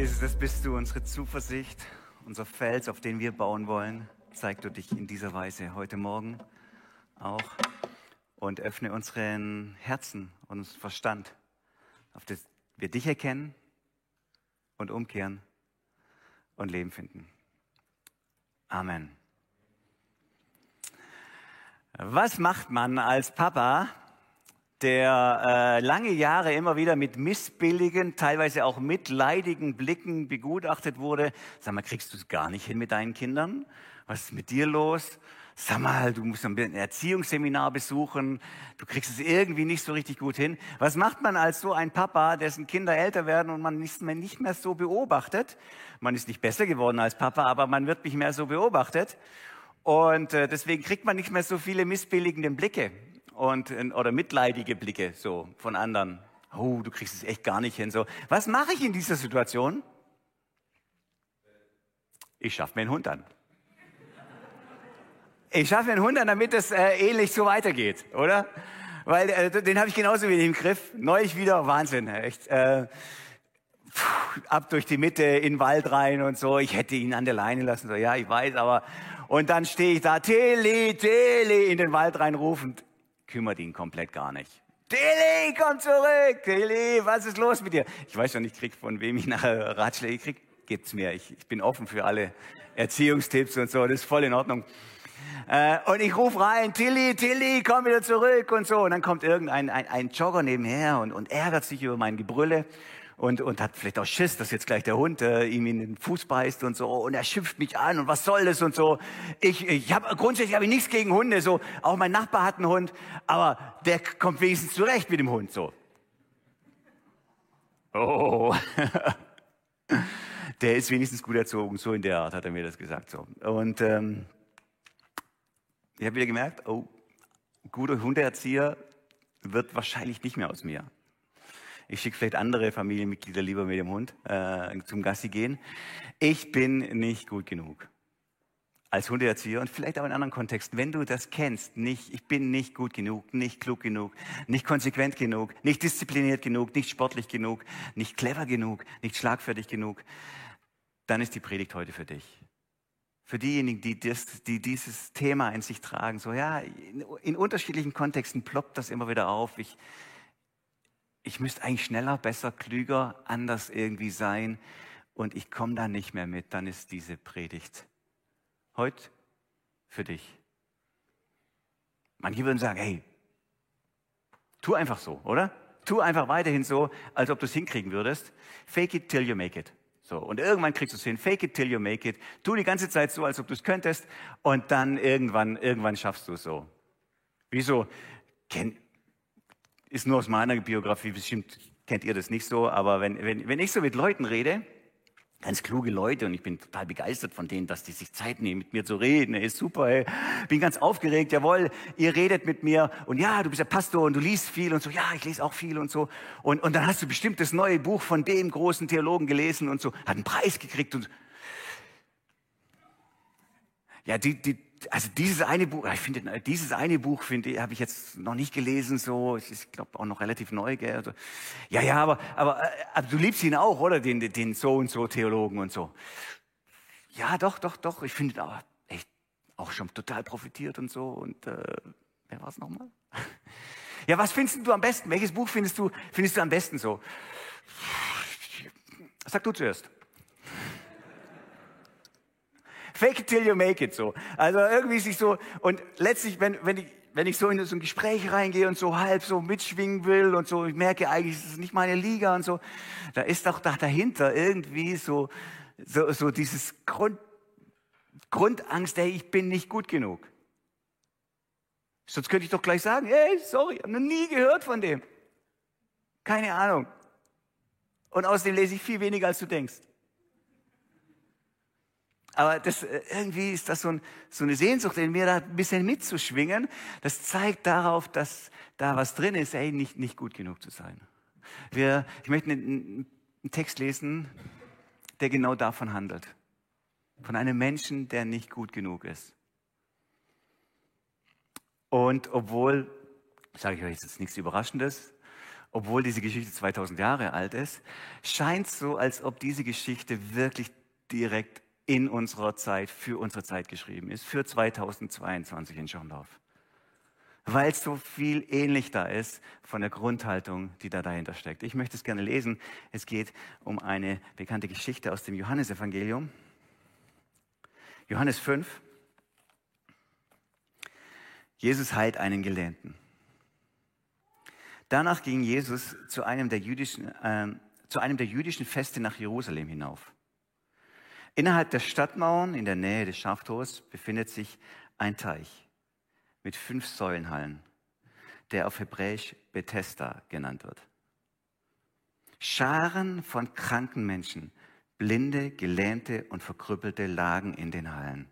Jesus, das bist du, unsere Zuversicht, unser Fels, auf den wir bauen wollen. Zeig du dich in dieser Weise heute Morgen auch und öffne unseren Herzen und unseren Verstand, auf das wir dich erkennen und umkehren und Leben finden. Amen. Was macht man als Papa, der äh, lange Jahre immer wieder mit missbilligen, teilweise auch mitleidigen Blicken begutachtet wurde. Sag mal, kriegst du es gar nicht hin mit deinen Kindern? Was ist mit dir los? Sag mal, du musst ein Erziehungsseminar besuchen, du kriegst es irgendwie nicht so richtig gut hin. Was macht man als so ein Papa, dessen Kinder älter werden und man nicht mehr, nicht mehr so beobachtet? Man ist nicht besser geworden als Papa, aber man wird nicht mehr so beobachtet. Und äh, deswegen kriegt man nicht mehr so viele missbilligende Blicke und, oder mitleidige Blicke so von anderen. Oh, du kriegst es echt gar nicht hin. So, was mache ich in dieser Situation? Ich schaffe mir einen Hund an. Ich schaffe mir einen Hund an, damit es äh, ähnlich so weitergeht, oder? Weil äh, den habe ich genauso wenig im Griff. Neulich wieder Wahnsinn, echt. Äh, pff, ab durch die Mitte in den Wald rein und so. Ich hätte ihn an der Leine lassen. So, ja, ich weiß, aber und dann stehe ich da, Tilly, Tilly, in den Wald reinrufend kümmert ihn komplett gar nicht. Tilly, komm zurück! Tilly, was ist los mit dir? Ich weiß schon, ich krieg von wem ich nachher Ratschläge krieg. Gibt's mir. Ich, ich bin offen für alle Erziehungstipps und so. Das ist voll in Ordnung. Äh, und ich rufe rein, Tilly, Tilly, komm wieder zurück und so. Und dann kommt irgendein ein, ein Jogger nebenher und, und ärgert sich über mein Gebrülle und, und hat vielleicht auch Schiss, dass jetzt gleich der Hund äh, ihm in den Fuß beißt und so und er schimpft mich an und was soll das und so. Ich, ich habe grundsätzlich habe ich nichts gegen Hunde, so auch mein Nachbar hat einen Hund, aber der kommt wenigstens zurecht mit dem Hund so. Oh, der ist wenigstens gut erzogen, so in der Art hat er mir das gesagt so. Und ähm, ich habe wieder gemerkt, oh, guter Hundeerzieher wird wahrscheinlich nicht mehr aus mir. Ich schicke vielleicht andere Familienmitglieder lieber mit dem Hund äh, zum Gassi gehen. Ich bin nicht gut genug als Hundeerzieher und vielleicht auch in anderen Kontexten. Wenn du das kennst, nicht, ich bin nicht gut genug, nicht klug genug, nicht konsequent genug, nicht diszipliniert genug, nicht sportlich genug, nicht clever genug, nicht schlagfertig genug, dann ist die Predigt heute für dich. Für diejenigen, die, das, die dieses Thema in sich tragen, so ja, in, in unterschiedlichen Kontexten ploppt das immer wieder auf. Ich, ich müsste eigentlich schneller, besser, klüger, anders irgendwie sein und ich komme da nicht mehr mit, dann ist diese Predigt heute für dich. Manche würden sagen, hey, tu einfach so, oder? Tu einfach weiterhin so, als ob du es hinkriegen würdest. Fake it till you make it. So, und irgendwann kriegst du es hin. Fake it till you make it. Tu die ganze Zeit so, als ob du es könntest. Und dann irgendwann, irgendwann schaffst du es so. Wieso? Kenn, ist nur aus meiner Biografie, bestimmt kennt ihr das nicht so, aber wenn, wenn, wenn ich so mit Leuten rede, ganz kluge Leute und ich bin total begeistert von denen, dass die sich Zeit nehmen, mit mir zu reden. Ey, super, ey. bin ganz aufgeregt. Jawohl, ihr redet mit mir und ja, du bist ja Pastor und du liest viel und so. Ja, ich lese auch viel und so. Und, und dann hast du bestimmt das neue Buch von dem großen Theologen gelesen und so. Hat einen Preis gekriegt und ja, die, die, also dieses eine Buch, ich finde, dieses eine Buch finde, habe ich jetzt noch nicht gelesen, so, es ist, glaube auch noch relativ neu, gell? Also, ja, ja, aber, aber, äh, aber du liebst ihn auch, oder? Den, den so und so Theologen und so. Ja, doch, doch, doch. Ich finde auch echt auch schon total profitiert und so. Und äh, wer war es nochmal? Ja, was findest du am besten? Welches Buch findest du, findest du am besten so? Sag du zuerst. Fake it till you make it so. Also irgendwie sich so, und letztlich, wenn, wenn ich, wenn ich so in so ein Gespräch reingehe und so halb so mitschwingen will und so, ich merke eigentlich, es ist nicht meine Liga und so, da ist doch da dahinter irgendwie so, so, so dieses Grund, Grundangst, ey, ich bin nicht gut genug. Sonst könnte ich doch gleich sagen, hey, sorry, ich habe noch nie gehört von dem. Keine Ahnung. Und außerdem lese ich viel weniger, als du denkst. Aber das, äh, irgendwie ist das so, ein, so, eine Sehnsucht in mir, da ein bisschen mitzuschwingen. Das zeigt darauf, dass da was drin ist, ey, nicht, nicht gut genug zu sein. Wir, ich möchte einen, einen Text lesen, der genau davon handelt. Von einem Menschen, der nicht gut genug ist. Und obwohl, sage ich euch jetzt nichts Überraschendes, obwohl diese Geschichte 2000 Jahre alt ist, scheint so, als ob diese Geschichte wirklich direkt in unserer Zeit, für unsere Zeit geschrieben ist, für 2022 in Schorndorf. Weil so viel ähnlich da ist von der Grundhaltung, die da dahinter steckt. Ich möchte es gerne lesen. Es geht um eine bekannte Geschichte aus dem Johannesevangelium. Johannes 5. Jesus heilt einen Gelähmten. Danach ging Jesus zu einem der jüdischen, äh, zu einem der jüdischen Feste nach Jerusalem hinauf. Innerhalb der Stadtmauern in der Nähe des Schaftors befindet sich ein Teich mit fünf Säulenhallen, der auf Hebräisch Bethesda genannt wird. Scharen von kranken Menschen, Blinde, Gelähmte und Verkrüppelte lagen in den Hallen.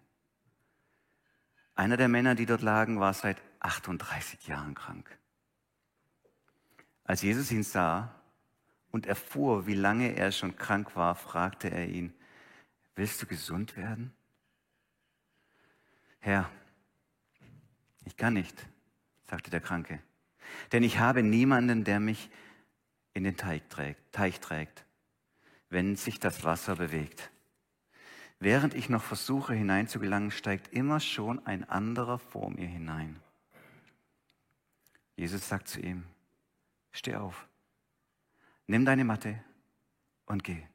Einer der Männer, die dort lagen, war seit 38 Jahren krank. Als Jesus ihn sah und erfuhr, wie lange er schon krank war, fragte er ihn, willst du gesund werden? Herr, ich kann nicht, sagte der Kranke, denn ich habe niemanden, der mich in den Teich trägt, Teich trägt, wenn sich das Wasser bewegt. Während ich noch versuche hineinzugelangen, steigt immer schon ein anderer vor mir hinein. Jesus sagt zu ihm, Steh auf, nimm deine Matte und geh.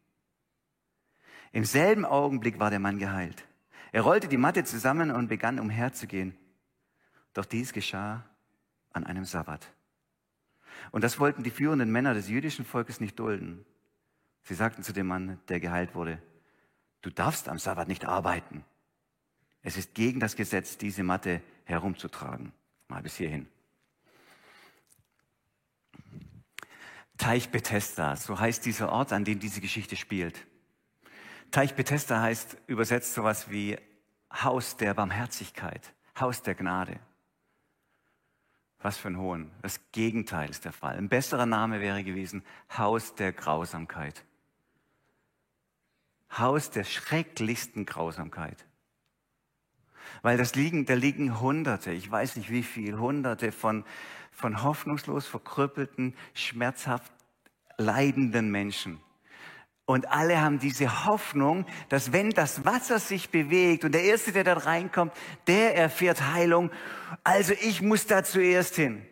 Im selben Augenblick war der Mann geheilt. Er rollte die Matte zusammen und begann umherzugehen. Doch dies geschah an einem Sabbat. Und das wollten die führenden Männer des jüdischen Volkes nicht dulden. Sie sagten zu dem Mann, der geheilt wurde, du darfst am Sabbat nicht arbeiten. Es ist gegen das Gesetz, diese Matte herumzutragen. Mal bis hierhin. Teich Bethesda, so heißt dieser Ort, an dem diese Geschichte spielt. Teich Bethesda heißt übersetzt sowas wie Haus der Barmherzigkeit, Haus der Gnade. Was für ein Hohn. Das Gegenteil ist der Fall. Ein besserer Name wäre gewesen Haus der Grausamkeit. Haus der schrecklichsten Grausamkeit. Weil das liegen, da liegen Hunderte, ich weiß nicht wie viel, Hunderte von, von hoffnungslos verkrüppelten, schmerzhaft leidenden Menschen. Und alle haben diese Hoffnung, dass wenn das Wasser sich bewegt und der Erste, der da reinkommt, der erfährt Heilung. Also ich muss da zuerst hin.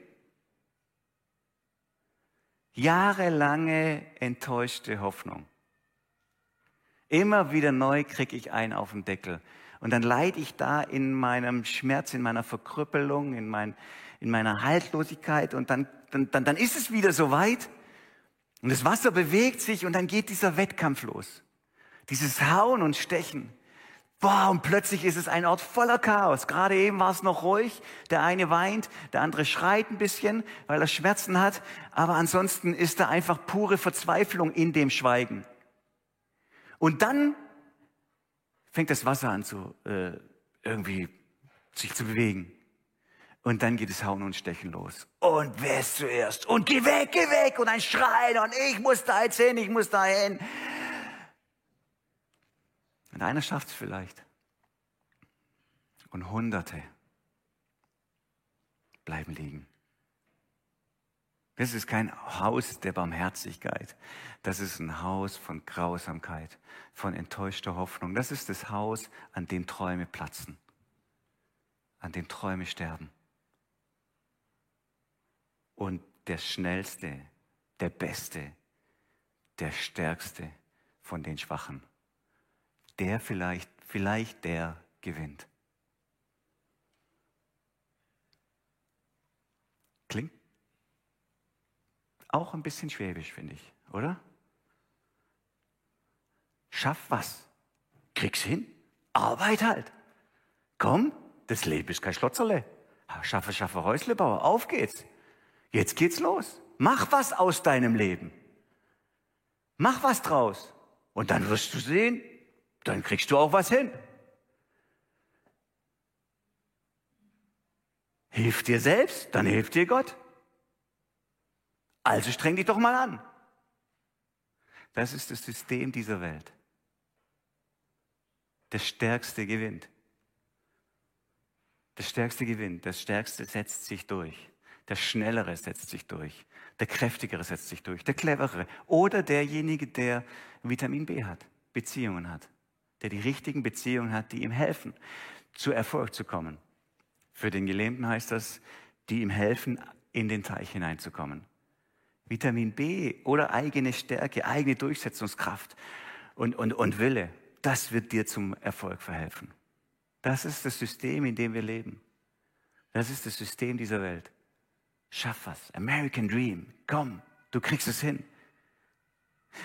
Jahrelange enttäuschte Hoffnung. Immer wieder neu kriege ich einen auf den Deckel. Und dann leide ich da in meinem Schmerz, in meiner Verkrüppelung, in, mein, in meiner Haltlosigkeit und dann, dann, dann, dann ist es wieder soweit. Und das Wasser bewegt sich und dann geht dieser Wettkampf los. Dieses Hauen und Stechen. Boah, und plötzlich ist es ein Ort voller Chaos. Gerade eben war es noch ruhig. Der eine weint, der andere schreit ein bisschen, weil er Schmerzen hat. Aber ansonsten ist da einfach pure Verzweiflung in dem Schweigen. Und dann fängt das Wasser an zu äh, irgendwie sich zu bewegen. Und dann geht es Hauen und Stechen los. Und wer ist zuerst? Und geh weg, geh weg! Und ein Schreien und ich muss da jetzt hin, ich muss da hin. Und einer schafft es vielleicht. Und Hunderte bleiben liegen. Das ist kein Haus der Barmherzigkeit. Das ist ein Haus von Grausamkeit, von enttäuschter Hoffnung. Das ist das Haus, an dem Träume platzen, an dem Träume sterben. Und der schnellste, der beste, der stärkste von den Schwachen, der vielleicht, vielleicht der gewinnt. Klingt auch ein bisschen schwäbisch, finde ich, oder? Schaff was. Krieg's hin. Arbeit halt. Komm, das Leben ist kein Schlotzerle. Schaffe, schaffe Häuslebauer. Auf geht's. Jetzt geht's los. Mach was aus deinem Leben. Mach was draus. Und dann wirst du sehen, dann kriegst du auch was hin. Hilf dir selbst, dann hilft dir Gott. Also streng dich doch mal an. Das ist das System dieser Welt. Der Stärkste gewinnt. Der Stärkste gewinnt. Das Stärkste setzt sich durch. Der Schnellere setzt sich durch. Der Kräftigere setzt sich durch. Der Cleverere. Oder derjenige, der Vitamin B hat, Beziehungen hat. Der die richtigen Beziehungen hat, die ihm helfen, zu Erfolg zu kommen. Für den Gelähmten heißt das, die ihm helfen, in den Teich hineinzukommen. Vitamin B oder eigene Stärke, eigene Durchsetzungskraft und, und, und Wille, das wird dir zum Erfolg verhelfen. Das ist das System, in dem wir leben. Das ist das System dieser Welt. Schaff was. American Dream. Komm, du kriegst es hin.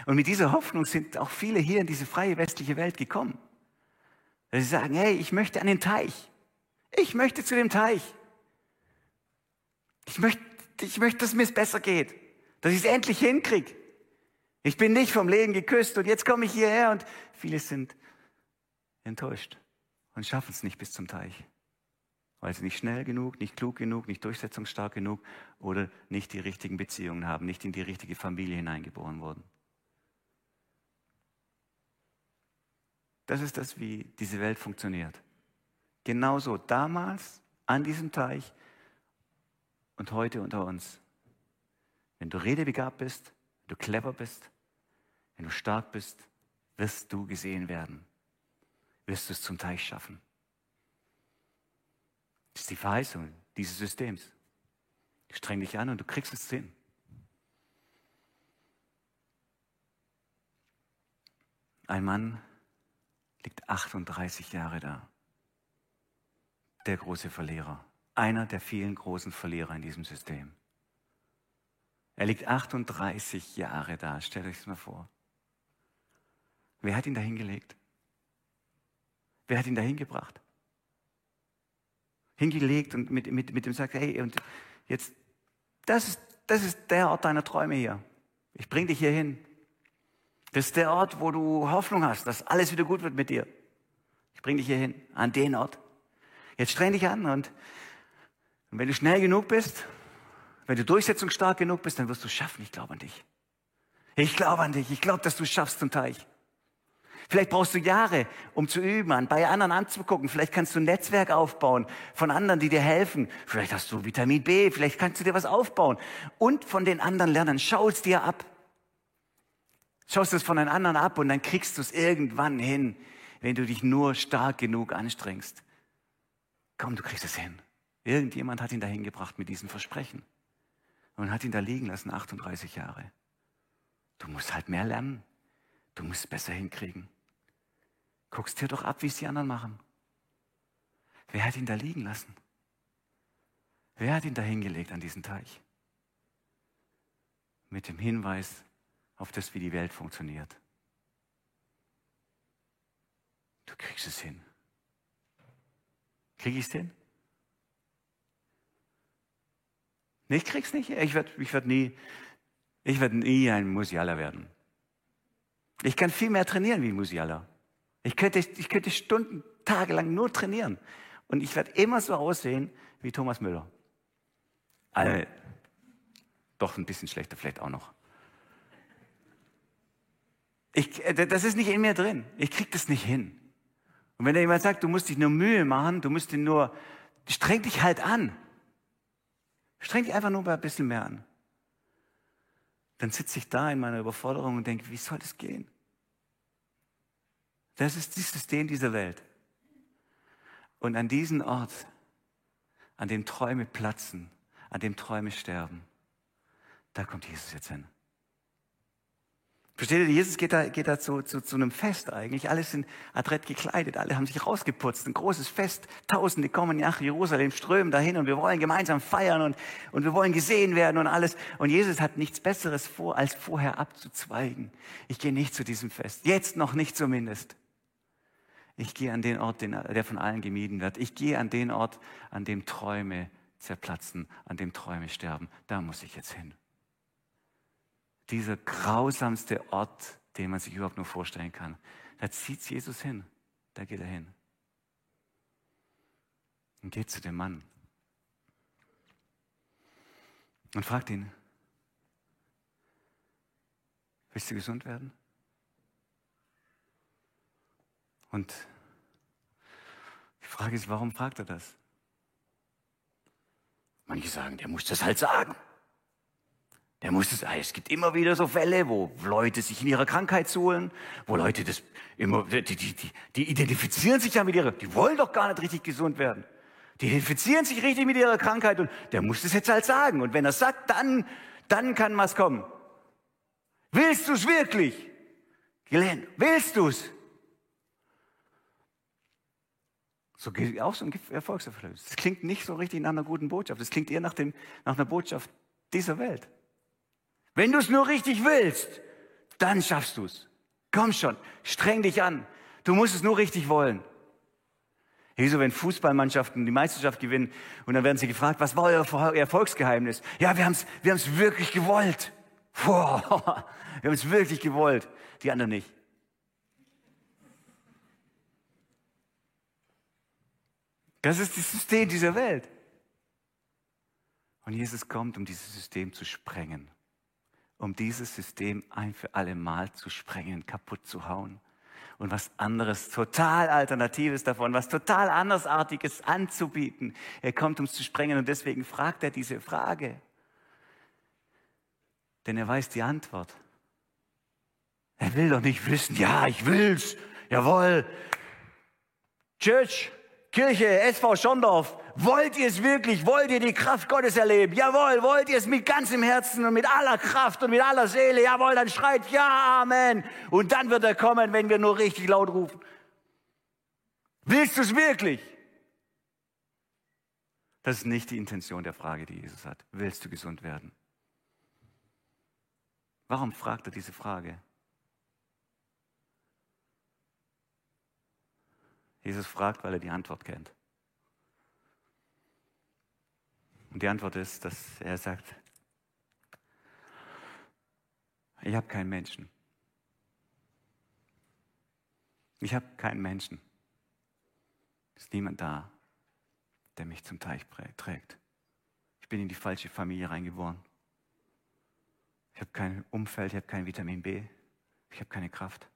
Und mit dieser Hoffnung sind auch viele hier in diese freie westliche Welt gekommen. Sie sagen, hey, ich möchte an den Teich. Ich möchte zu dem Teich. Ich möchte, ich möchte, dass mir es besser geht. Dass ich es endlich hinkriege. Ich bin nicht vom Leben geküsst und jetzt komme ich hierher und viele sind enttäuscht und schaffen es nicht bis zum Teich. Weil sie nicht schnell genug, nicht klug genug, nicht durchsetzungsstark genug oder nicht die richtigen Beziehungen haben, nicht in die richtige Familie hineingeboren wurden. Das ist das, wie diese Welt funktioniert. Genauso damals an diesem Teich und heute unter uns. Wenn du redebegabt bist, wenn du clever bist, wenn du stark bist, wirst du gesehen werden. Wirst du es zum Teich schaffen. Das ist die Verheißung dieses Systems. Streng dich an und du kriegst es hin. Ein Mann liegt 38 Jahre da. Der große Verlierer. Einer der vielen großen Verlierer in diesem System. Er liegt 38 Jahre da. Stellt euch das mal vor. Wer hat ihn dahin gelegt? Wer hat ihn dahin gebracht? Hingelegt und mit, mit, mit dem sagt, hey, und jetzt, das ist, das ist der Ort deiner Träume hier. Ich bring dich hier hin. Das ist der Ort, wo du Hoffnung hast, dass alles wieder gut wird mit dir. Ich bring dich hier hin, an den Ort. Jetzt streng dich an und, und wenn du schnell genug bist, wenn du durchsetzungsstark genug bist, dann wirst du es schaffen. Ich glaube an dich. Ich glaube an dich. Ich glaube, dass du es schaffst zum Teich. Vielleicht brauchst du Jahre, um zu üben, bei anderen anzugucken. Vielleicht kannst du ein Netzwerk aufbauen von anderen, die dir helfen. Vielleicht hast du Vitamin B, vielleicht kannst du dir was aufbauen. Und von den anderen lernen. Schau es dir ab. Schaust es von den anderen ab und dann kriegst du es irgendwann hin, wenn du dich nur stark genug anstrengst. Komm, du kriegst es hin. Irgendjemand hat ihn dahin gebracht mit diesem Versprechen und hat ihn da liegen lassen, 38 Jahre. Du musst halt mehr lernen. Du musst es besser hinkriegen. Guckst dir doch ab, wie es die anderen machen. Wer hat ihn da liegen lassen? Wer hat ihn da hingelegt an diesen Teich? Mit dem Hinweis auf das, wie die Welt funktioniert. Du kriegst es hin. Krieg ich es hin? Nee, ich krieg's nicht. Ich werde ich werd nie, ich werd nie ein Musialer werden. Ich kann viel mehr trainieren wie ein Musialer. Ich könnte, ich könnte Stunden, tagelang nur trainieren. Und ich werde immer so aussehen wie Thomas Müller. Also, doch ein bisschen schlechter vielleicht auch noch. Ich, äh, das ist nicht in mir drin. Ich kriege das nicht hin. Und wenn da jemand sagt, du musst dich nur Mühe machen, du musst dich nur, streng dich halt an. Streng dich einfach nur ein bisschen mehr an. Dann sitze ich da in meiner Überforderung und denke, wie soll das gehen? Das ist das System dieser Welt. Und an diesen Ort, an dem Träume platzen, an dem Träume sterben, da kommt Jesus jetzt hin. Versteht ihr, Jesus geht da, geht da zu, zu, zu einem Fest eigentlich. Alle sind adrett gekleidet, alle haben sich rausgeputzt. Ein großes Fest. Tausende kommen nach Jerusalem, strömen dahin und wir wollen gemeinsam feiern und, und wir wollen gesehen werden und alles. Und Jesus hat nichts Besseres vor, als vorher abzuzweigen. Ich gehe nicht zu diesem Fest. Jetzt noch nicht zumindest. Ich gehe an den Ort, der von allen gemieden wird. Ich gehe an den Ort, an dem Träume zerplatzen, an dem Träume sterben. Da muss ich jetzt hin. Dieser grausamste Ort, den man sich überhaupt nur vorstellen kann. Da zieht Jesus hin. Da geht er hin. Und geht zu dem Mann. Und fragt ihn, willst du gesund werden? Und die Frage ist, warum fragt er das? Manche sagen, der muss das halt sagen. Der muss es, es gibt immer wieder so Fälle, wo Leute sich in ihrer Krankheit suhlen, wo Leute das immer, die, die, die, die identifizieren sich ja mit ihrer, die wollen doch gar nicht richtig gesund werden. Die identifizieren sich richtig mit ihrer Krankheit und der muss das jetzt halt sagen. Und wenn er sagt, dann, dann kann was kommen. Willst du es wirklich? Glenn, willst du es? So auch so ein Erfolgserfolg. Das klingt nicht so richtig nach einer guten Botschaft. Das klingt eher nach, dem, nach einer Botschaft dieser Welt. Wenn du es nur richtig willst, dann schaffst du es. Komm schon, streng dich an. Du musst es nur richtig wollen. Wieso, wenn Fußballmannschaften die Meisterschaft gewinnen und dann werden sie gefragt, was war euer Erfolgsgeheimnis? Ja, wir haben es wir haben's wirklich gewollt. Boah, wir haben es wirklich gewollt. Die anderen nicht. Das ist das System dieser Welt. Und Jesus kommt, um dieses System zu sprengen um dieses System ein für alle Mal zu sprengen, kaputt zu hauen und was anderes, total Alternatives davon, was total andersartiges anzubieten. Er kommt, um es zu sprengen und deswegen fragt er diese Frage. Denn er weiß die Antwort. Er will doch nicht wissen, ja, ich will's, jawohl. Church, Kirche, SV Schondorf, wollt ihr es wirklich? Wollt ihr die Kraft Gottes erleben? Jawohl, wollt ihr es mit ganzem Herzen und mit aller Kraft und mit aller Seele? Jawohl, dann schreit ja, Amen. Und dann wird er kommen, wenn wir nur richtig laut rufen. Willst du es wirklich? Das ist nicht die Intention der Frage, die Jesus hat. Willst du gesund werden? Warum fragt er diese Frage? Jesus fragt, weil er die Antwort kennt. Und die Antwort ist, dass er sagt, ich habe keinen Menschen. Ich habe keinen Menschen. Es ist niemand da, der mich zum Teich trägt. Ich bin in die falsche Familie reingeboren. Ich habe kein Umfeld, ich habe kein Vitamin B, ich habe keine Kraft.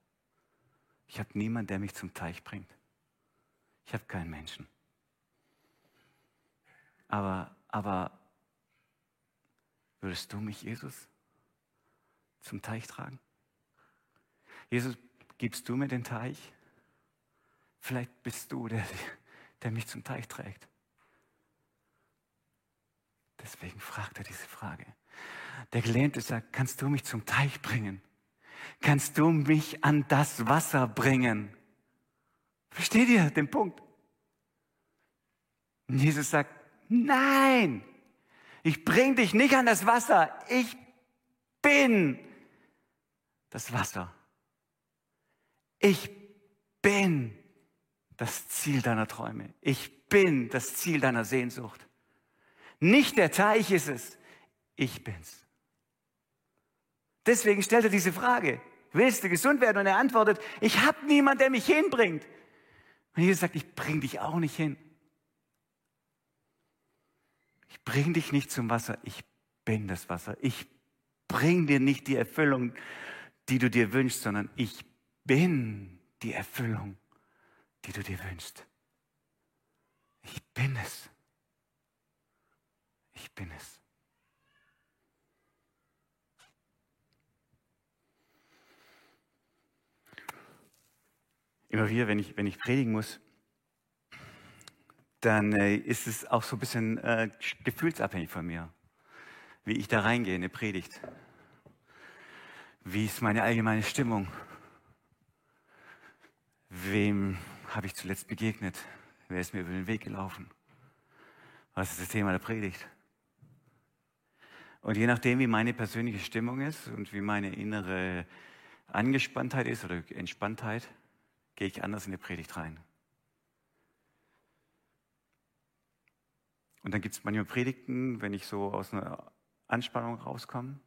Ich habe niemanden, der mich zum Teich bringt. Ich habe keinen Menschen. Aber, aber würdest du mich, Jesus, zum Teich tragen? Jesus, gibst du mir den Teich? Vielleicht bist du der, der mich zum Teich trägt. Deswegen fragt er diese Frage. Der Gelähmte sagt, kannst du mich zum Teich bringen? Kannst du mich an das Wasser bringen? Versteht ihr den Punkt? Und Jesus sagt, nein, ich bring dich nicht an das Wasser. Ich bin das Wasser. Ich bin das Ziel deiner Träume. Ich bin das Ziel deiner Sehnsucht. Nicht der Teich ist es, ich bin's. Deswegen stellt er diese Frage. Willst du gesund werden? Und er antwortet, ich habe niemanden, der mich hinbringt. Und Jesus sagt, ich bring dich auch nicht hin. Ich bring dich nicht zum Wasser, ich bin das Wasser. Ich bring dir nicht die Erfüllung, die du dir wünschst, sondern ich bin die Erfüllung, die du dir wünschst. Ich bin es. Ich bin es. Immer wieder, wenn ich, wenn ich predigen muss, dann äh, ist es auch so ein bisschen äh, gefühlsabhängig von mir, wie ich da reingehe in eine Predigt. Wie ist meine allgemeine Stimmung? Wem habe ich zuletzt begegnet? Wer ist mir über den Weg gelaufen? Was ist das Thema der Predigt? Und je nachdem, wie meine persönliche Stimmung ist und wie meine innere Angespanntheit ist oder Entspanntheit, gehe ich anders in die Predigt rein. Und dann gibt es manchmal Predigten, wenn ich so aus einer Anspannung rauskomme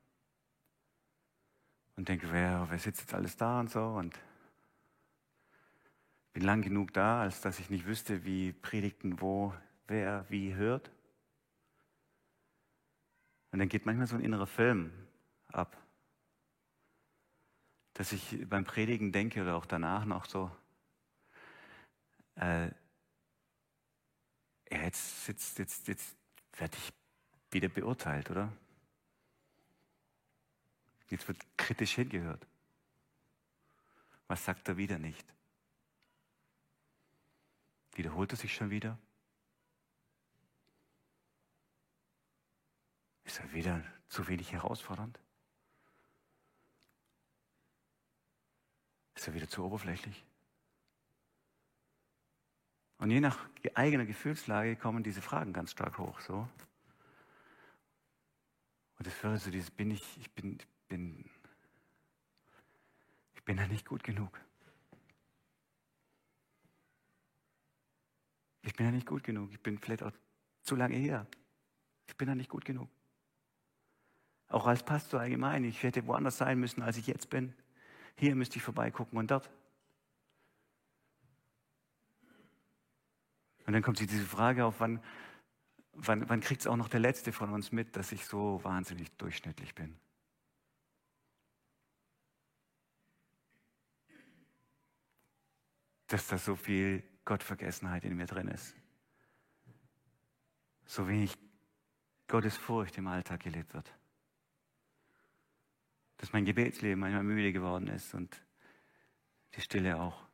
und denke, wer, wer sitzt jetzt alles da und so und bin lang genug da, als dass ich nicht wüsste, wie Predigten wo, wer, wie hört. Und dann geht manchmal so ein innerer Film ab, dass ich beim Predigen denke oder auch danach noch so, äh, ja, jetzt, jetzt, jetzt, jetzt werde ich wieder beurteilt, oder? Jetzt wird kritisch hingehört. Was sagt er wieder nicht? Wiederholt er sich schon wieder? Ist er wieder zu wenig herausfordernd? Ist er wieder zu oberflächlich? Und je nach eigener Gefühlslage kommen diese Fragen ganz stark hoch. So. Und es fördert so dieses, bin ich, ich bin, ich bin, ich bin da nicht gut genug. Ich bin da nicht gut genug. Ich bin vielleicht auch zu lange hier. Ich bin da nicht gut genug. Auch als Pastor allgemein. Ich hätte woanders sein müssen, als ich jetzt bin. Hier müsste ich vorbeigucken und dort. Und dann kommt diese Frage auf, wann, wann, wann kriegt es auch noch der Letzte von uns mit, dass ich so wahnsinnig durchschnittlich bin? Dass da so viel Gottvergessenheit in mir drin ist. So wenig Gottes Furcht im Alltag gelebt wird. Dass mein Gebetsleben manchmal müde geworden ist und die Stille auch.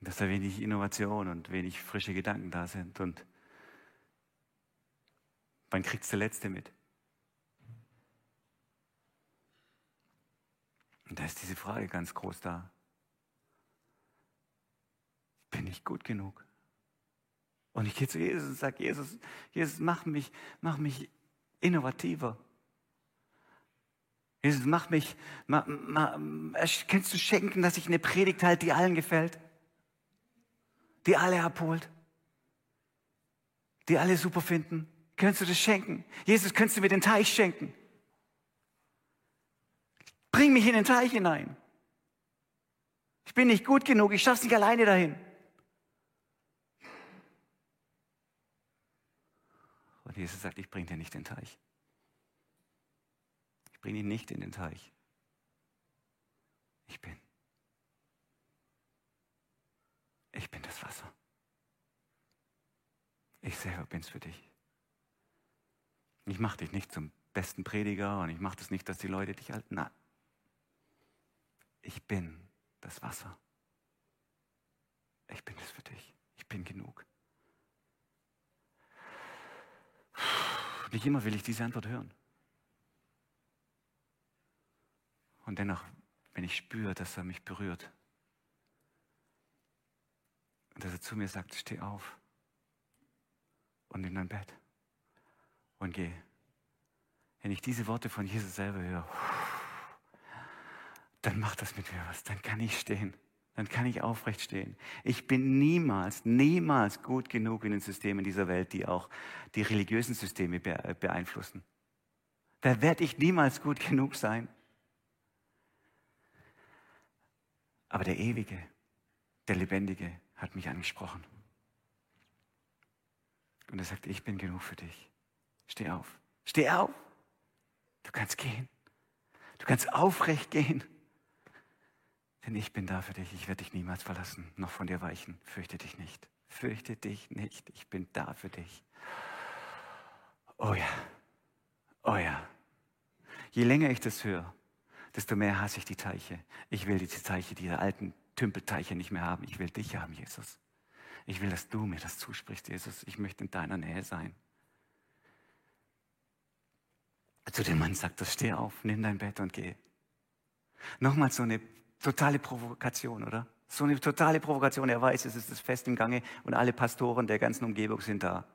Dass da wenig Innovation und wenig frische Gedanken da sind. Und wann kriegt es der Letzte mit? Und da ist diese Frage ganz groß da. Bin ich gut genug? Und ich gehe zu Jesus und sage, Jesus, Jesus, mach mich, mach mich innovativer. Jesus, mach mich, mach, mach, kannst du schenken, dass ich eine Predigt halte, die allen gefällt? Die alle abholt, die alle super finden? Könntest du das schenken? Jesus, könntest du mir den Teich schenken? Bring mich in den Teich hinein. Ich bin nicht gut genug, ich schaff's nicht alleine dahin. Und Jesus sagt, ich bringe dir nicht den Teich. Ich bringe ihn nicht in den Teich. Ich bin. Ich bin das Wasser. Ich selber bin's für dich. Ich mache dich nicht zum besten Prediger und ich mache das nicht, dass die Leute dich halten. Nein. Ich bin das Wasser. Ich bin es für dich. Ich bin genug. Nicht immer will ich diese Antwort hören. Und dennoch, wenn ich spüre, dass er mich berührt, und dass er zu mir sagt, steh auf und nimm dein Bett und geh. Wenn ich diese Worte von Jesus selber höre, dann macht das mit mir was. Dann kann ich stehen. Dann kann ich aufrecht stehen. Ich bin niemals, niemals gut genug in den Systemen dieser Welt, die auch die religiösen Systeme beeinflussen. Da werde ich niemals gut genug sein. Aber der Ewige, der Lebendige, hat mich angesprochen. Und er sagt, ich bin genug für dich. Steh auf. Steh auf. Du kannst gehen. Du kannst aufrecht gehen. Denn ich bin da für dich. Ich werde dich niemals verlassen, noch von dir weichen. Fürchte dich nicht. Fürchte dich nicht. Ich bin da für dich. Oh ja. Oh ja. Je länger ich das höre, desto mehr hasse ich die Teiche. Ich will die Teiche, die alten Tümpelteiche nicht mehr haben. Ich will dich haben, Jesus. Ich will, dass du mir das zusprichst, Jesus. Ich möchte in deiner Nähe sein. Zu dem Mann sagt er, steh auf, nimm dein Bett und geh. Nochmal so eine totale Provokation, oder? So eine totale Provokation. Er weiß, es ist das Fest im Gange und alle Pastoren der ganzen Umgebung sind da.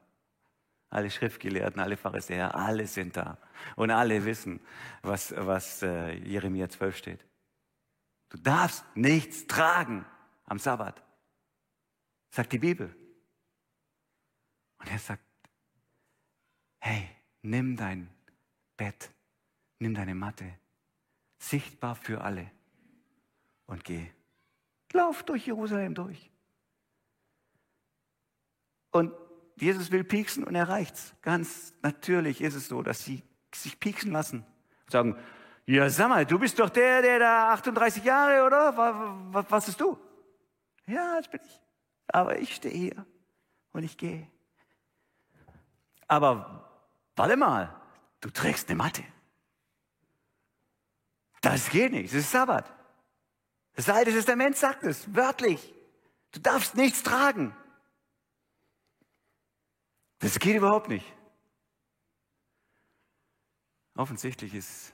Alle Schriftgelehrten, alle Pharisäer, alle sind da. Und alle wissen, was, was äh, Jeremia 12 steht. Du darfst nichts tragen am Sabbat, sagt die Bibel. Und er sagt, hey, nimm dein Bett, nimm deine Matte, sichtbar für alle und geh. Lauf durch Jerusalem durch. Und Jesus will pieksen und er reicht's. Ganz natürlich ist es so, dass sie sich pieksen lassen. Sagen, ja, sag mal, du bist doch der, der da 38 Jahre, oder? Was, was bist du? Ja, das bin ich. Aber ich stehe hier und ich gehe. Aber warte mal, du trägst eine Matte. Das geht nicht, das ist Sabbat. Das Alte Testament sagt es, wörtlich. Du darfst nichts tragen. Das geht überhaupt nicht. Offensichtlich ist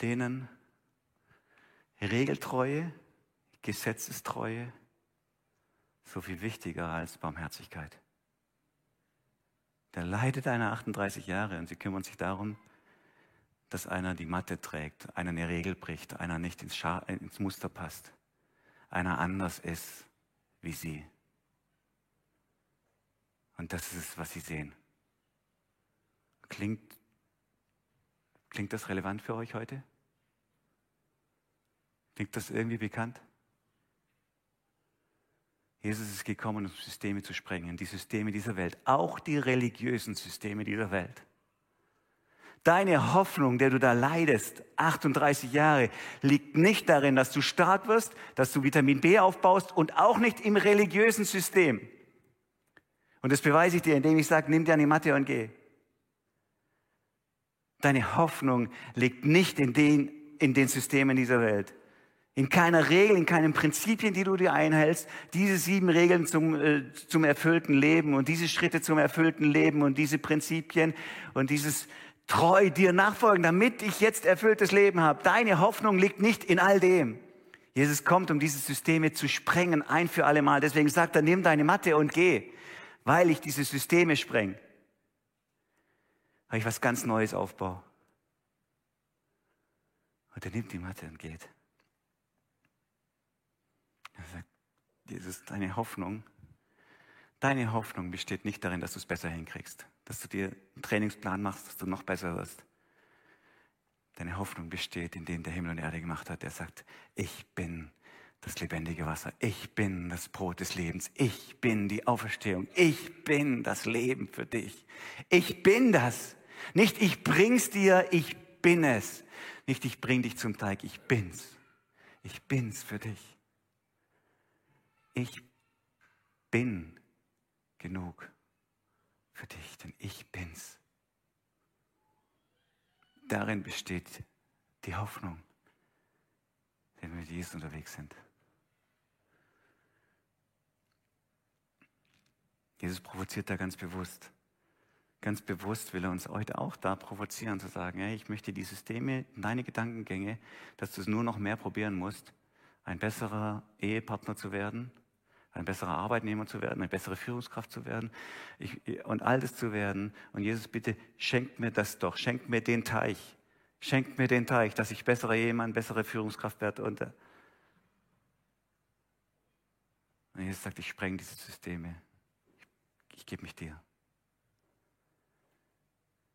denen Regeltreue, Gesetzestreue so viel wichtiger als Barmherzigkeit. Der leidet einer 38 Jahre und sie kümmern sich darum, dass einer die Matte trägt, einer eine Regel bricht, einer nicht ins, Scha ins Muster passt, einer anders ist wie sie. Und das ist es, was sie sehen. Klingt, klingt das relevant für euch heute? Klingt das irgendwie bekannt? Jesus ist gekommen, um Systeme zu sprengen, die Systeme dieser Welt, auch die religiösen Systeme dieser Welt. Deine Hoffnung, der du da leidest, 38 Jahre, liegt nicht darin, dass du stark wirst, dass du Vitamin B aufbaust und auch nicht im religiösen System. Und das beweise ich dir, indem ich sage, nimm dir eine Matte und geh. Deine Hoffnung liegt nicht in den, in den Systemen dieser Welt. In keiner Regel, in keinen Prinzipien, die du dir einhältst. Diese sieben Regeln zum, äh, zum erfüllten Leben und diese Schritte zum erfüllten Leben und diese Prinzipien und dieses treu dir nachfolgen, damit ich jetzt erfülltes Leben habe. Deine Hoffnung liegt nicht in all dem. Jesus kommt, um diese Systeme zu sprengen, ein für alle Mal. Deswegen sagt er, nimm deine Matte und geh, weil ich diese Systeme spreng. Weil ich was ganz Neues aufbaue. Und er nimmt die Matte und geht. Er sagt, Jesus, deine Hoffnung, deine Hoffnung besteht nicht darin, dass du es besser hinkriegst dass du dir einen Trainingsplan machst, dass du noch besser wirst. Deine Hoffnung besteht in dem, der Himmel und Erde gemacht hat. Der sagt, ich bin das lebendige Wasser. Ich bin das Brot des Lebens. Ich bin die Auferstehung. Ich bin das Leben für dich. Ich bin das. Nicht ich bring's dir, ich bin es. Nicht ich bring dich zum Teig, ich bin's. Ich bin's für dich. Ich bin genug für dich, denn ich bin's. Darin besteht die Hoffnung, wenn wir mit Jesus unterwegs sind. Jesus provoziert da ganz bewusst. Ganz bewusst will er uns heute auch da provozieren, zu sagen, hey, ich möchte die Systeme, deine Gedankengänge, dass du es nur noch mehr probieren musst, ein besserer Ehepartner zu werden, ein besserer Arbeitnehmer zu werden, eine bessere Führungskraft zu werden ich, und all das zu werden. Und Jesus, bitte schenkt mir das doch, schenkt mir den Teich, schenkt mir den Teich, dass ich besserer Ehemann, bessere Führungskraft werde. Und, äh, und Jesus sagt, ich spreng diese Systeme, ich, gebe mich dir.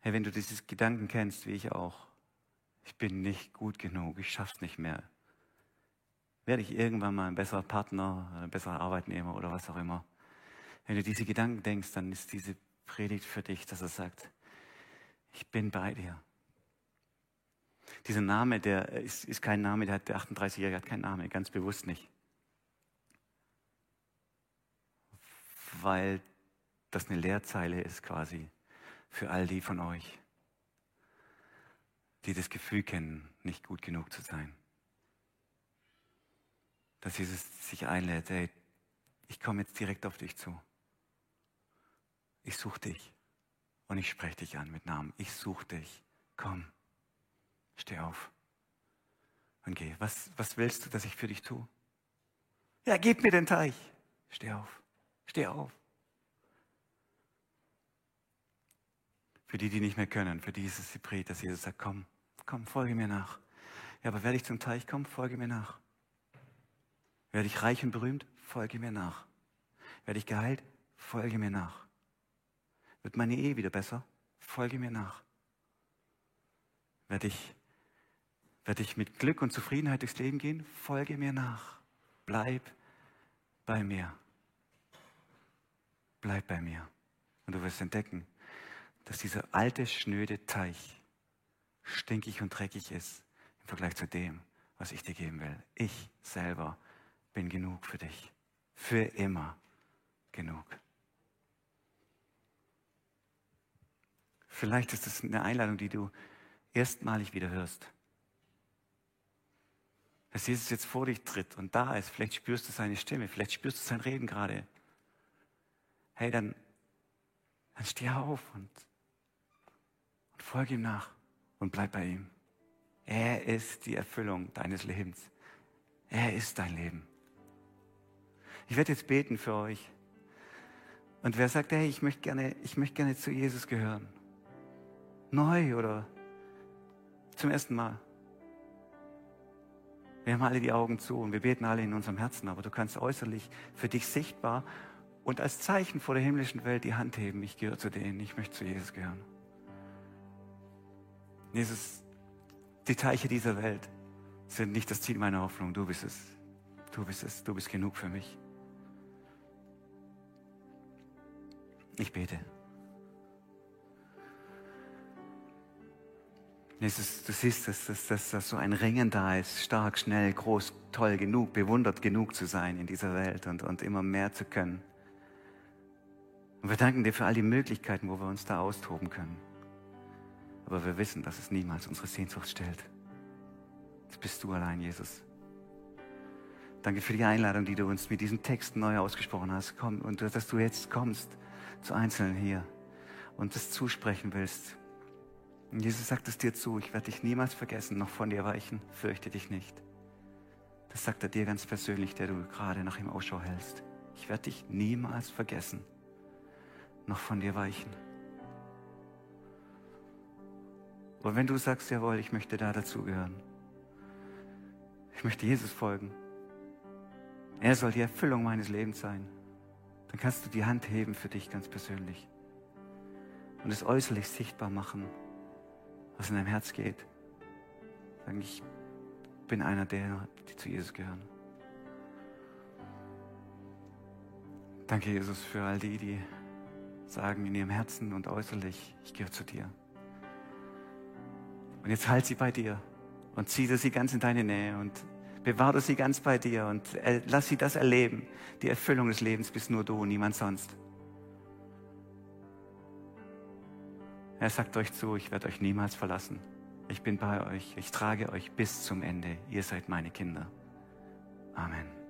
Hey, wenn du dieses Gedanken kennst, wie ich auch, ich bin nicht gut genug, ich schaff's nicht mehr, werde ich irgendwann mal ein besserer Partner, ein besserer Arbeitnehmer oder was auch immer. Wenn du diese Gedanken denkst, dann ist diese Predigt für dich, dass er sagt, ich bin bei dir. Dieser Name, der ist, ist kein Name, der hat der 38-Jährige hat keinen Namen, ganz bewusst nicht. Weil das eine Leerzeile ist quasi für all die von euch, die das Gefühl kennen, nicht gut genug zu sein dass Jesus sich einlädt, hey, ich komme jetzt direkt auf dich zu. Ich suche dich und ich spreche dich an mit Namen. Ich suche dich. Komm, steh auf und geh. Was, was willst du, dass ich für dich tue? Ja, gib mir den Teich. Steh auf. Steh auf. Für die, die nicht mehr können, für die ist es die Predigt, dass Jesus sagt, komm, komm, folge mir nach. Ja, aber werde ich zum Teich kommen, folge mir nach. Werde ich reich und berühmt? Folge mir nach. Werde ich geheilt? Folge mir nach. Wird meine Ehe wieder besser? Folge mir nach. Werde ich, werde ich mit Glück und Zufriedenheit durchs Leben gehen? Folge mir nach. Bleib bei mir. Bleib bei mir. Und du wirst entdecken, dass dieser alte, schnöde Teich stinkig und dreckig ist im Vergleich zu dem, was ich dir geben will. Ich selber bin genug für dich. Für immer genug. Vielleicht ist es eine Einladung, die du erstmalig wieder hörst. Dass Jesus jetzt vor dich tritt und da ist. Vielleicht spürst du seine Stimme, vielleicht spürst du sein Reden gerade. Hey, dann, dann steh auf und, und folge ihm nach und bleib bei ihm. Er ist die Erfüllung deines Lebens. Er ist dein Leben. Ich werde jetzt beten für euch. Und wer sagt, hey, ich möchte gerne, ich möchte gerne zu Jesus gehören. Neu oder zum ersten Mal. Wir haben alle die Augen zu und wir beten alle in unserem Herzen, aber du kannst äußerlich für dich sichtbar und als Zeichen vor der himmlischen Welt die Hand heben. Ich gehöre zu denen, ich möchte zu Jesus gehören. Jesus, die Teiche dieser Welt sind nicht das Ziel meiner Hoffnung. Du bist es. Du bist es. Du bist genug für mich. Ich bete. Jesus, du siehst, dass, dass, dass, dass so ein Ringen da ist, stark, schnell, groß, toll genug, bewundert genug zu sein in dieser Welt und, und immer mehr zu können. Und wir danken dir für all die Möglichkeiten, wo wir uns da austoben können. Aber wir wissen, dass es niemals unsere Sehnsucht stellt. Jetzt bist du allein, Jesus. Danke für die Einladung, die du uns mit diesem Text neu ausgesprochen hast. Komm, und dass du jetzt kommst zu Einzelnen hier und das zusprechen willst. Und Jesus sagt es dir zu, ich werde dich niemals vergessen, noch von dir weichen, fürchte dich nicht. Das sagt er dir ganz persönlich, der du gerade nach ihm Ausschau hältst. Ich werde dich niemals vergessen, noch von dir weichen. Und wenn du sagst, jawohl, ich möchte da dazugehören, ich möchte Jesus folgen, er soll die Erfüllung meines Lebens sein, dann kannst du die Hand heben für dich ganz persönlich und es äußerlich sichtbar machen was in deinem Herz geht. Sagen, ich bin einer der, die zu Jesus gehören. Danke, Jesus, für all die, die sagen in ihrem Herzen und äußerlich, ich gehöre zu dir. Und jetzt halt sie bei dir und zieh sie ganz in deine Nähe und bewahre sie ganz bei dir und lass sie das erleben. Die Erfüllung des Lebens bist nur du und niemand sonst. Er sagt euch zu, ich werde euch niemals verlassen. Ich bin bei euch, ich trage euch bis zum Ende. Ihr seid meine Kinder. Amen.